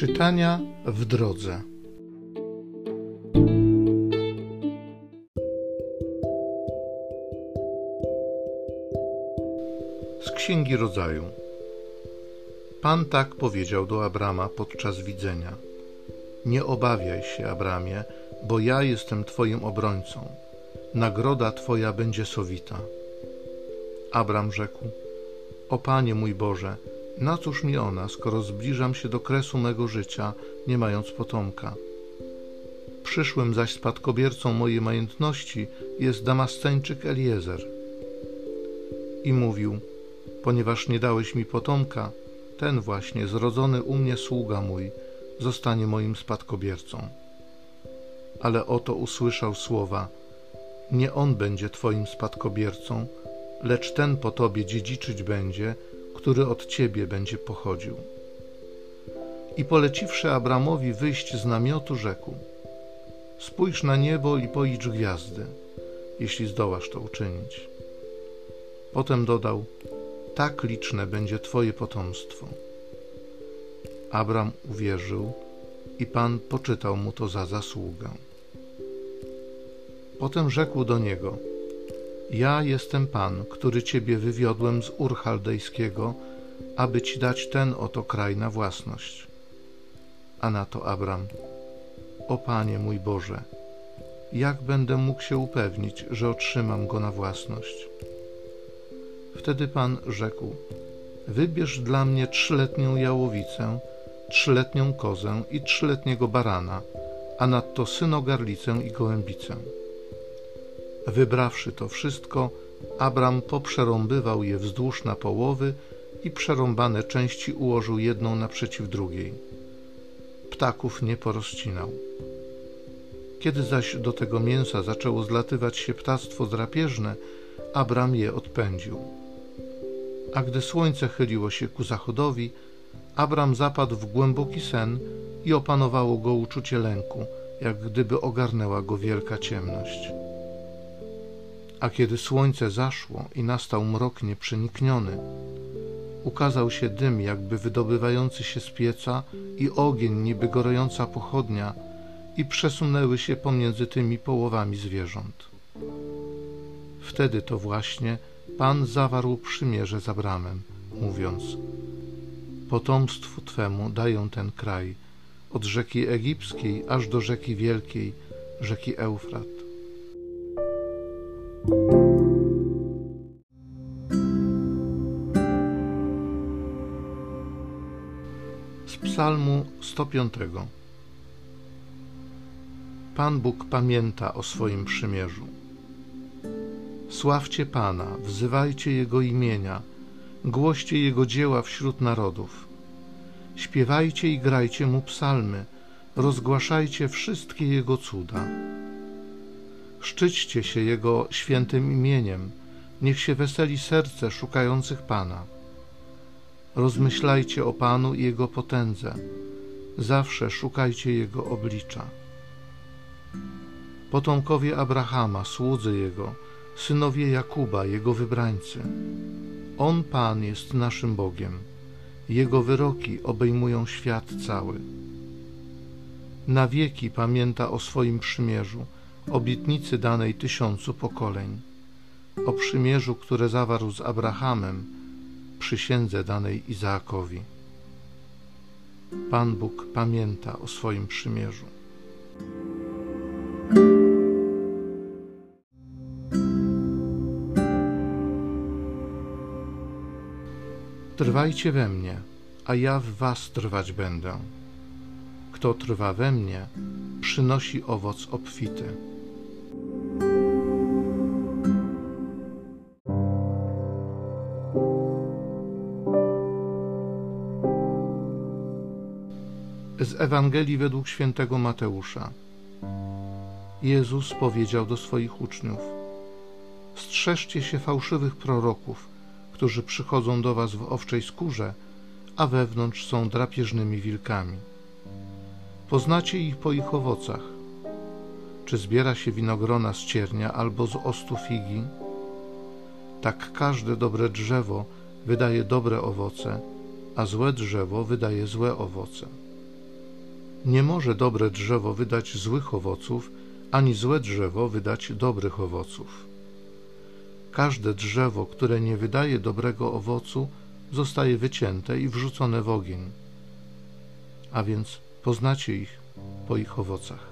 Czytania w drodze. Z Księgi Rodzaju. Pan tak powiedział do Abrama podczas widzenia: Nie obawiaj się, Abramie, bo ja jestem Twoim obrońcą. Nagroda Twoja będzie sowita. Abram rzekł: O Panie mój Boże, na cóż mi ona, skoro zbliżam się do kresu mego życia, nie mając potomka? Przyszłym zaś spadkobiercą mojej majątności jest Damasceńczyk Eliezer. I mówił, ponieważ nie dałeś mi potomka, ten właśnie, zrodzony u mnie sługa mój, zostanie moim spadkobiercą. Ale oto usłyszał słowa, nie on będzie twoim spadkobiercą, lecz ten po tobie dziedziczyć będzie, który od ciebie będzie pochodził. I poleciwszy Abramowi wyjść z namiotu, rzekł: Spójrz na niebo i policz gwiazdy, jeśli zdołasz to uczynić. Potem dodał: Tak liczne będzie Twoje potomstwo. Abram uwierzył i Pan poczytał mu to za zasługę. Potem rzekł do niego: ja jestem Pan, który Ciebie wywiodłem z Ur Chaldejskiego, aby Ci dać ten oto kraj na własność. A na to Abram, o Panie mój Boże, jak będę mógł się upewnić, że otrzymam go na własność? Wtedy Pan rzekł, wybierz dla mnie trzyletnią jałowicę, trzyletnią kozę i trzyletniego barana, a nadto synogarlicę i gołębicę Wybrawszy to wszystko, Abram poprzerąbywał je wzdłuż na połowy i przerąbane części ułożył jedną naprzeciw drugiej. Ptaków nie porozcinał. Kiedy zaś do tego mięsa zaczęło zlatywać się ptactwo drapieżne, Abram je odpędził. A gdy słońce chyliło się ku zachodowi, Abram zapadł w głęboki sen i opanowało go uczucie lęku, jak gdyby ogarnęła go wielka ciemność. A kiedy słońce zaszło i nastał mrok nieprzenikniony, ukazał się dym jakby wydobywający się z pieca i ogień niby gorąca pochodnia i przesunęły się pomiędzy tymi połowami zwierząt. Wtedy to właśnie Pan zawarł przymierze z Abramem, mówiąc Potomstwu Twemu dają ten kraj, od rzeki egipskiej aż do rzeki wielkiej, rzeki Eufrat Psalmu 105 Pan Bóg pamięta o swoim przymierzu. Sławcie Pana, wzywajcie Jego imienia, głoście Jego dzieła wśród narodów. Śpiewajcie i grajcie Mu psalmy, rozgłaszajcie wszystkie Jego cuda. Szczyćcie się Jego świętym imieniem, niech się weseli serce szukających Pana. Rozmyślajcie o Panu i Jego potędze, zawsze szukajcie Jego oblicza. Potomkowie Abrahama, słudzy Jego, synowie Jakuba, Jego wybrańcy. On, Pan, jest naszym Bogiem. Jego wyroki obejmują świat cały. Na wieki pamięta o swoim przymierzu, obietnicy danej tysiącu pokoleń, o przymierzu, które zawarł z Abrahamem, przysiędze danej Izaakowi. Pan Bóg pamięta o swoim przymierzu. Trwajcie we mnie, a ja w was trwać będę. Kto trwa we mnie, przynosi owoc obfity. Z Ewangelii według świętego Mateusza. Jezus powiedział do swoich uczniów: Strzeżcie się fałszywych proroków, którzy przychodzą do was w owczej skórze, a wewnątrz są drapieżnymi wilkami. Poznacie ich po ich owocach. Czy zbiera się winogrona z ciernia albo z ostu figi? Tak każde dobre drzewo wydaje dobre owoce, a złe drzewo wydaje złe owoce. Nie może dobre drzewo wydać złych owoców, ani złe drzewo wydać dobrych owoców. Każde drzewo, które nie wydaje dobrego owocu, zostaje wycięte i wrzucone w ogień. A więc poznacie ich po ich owocach.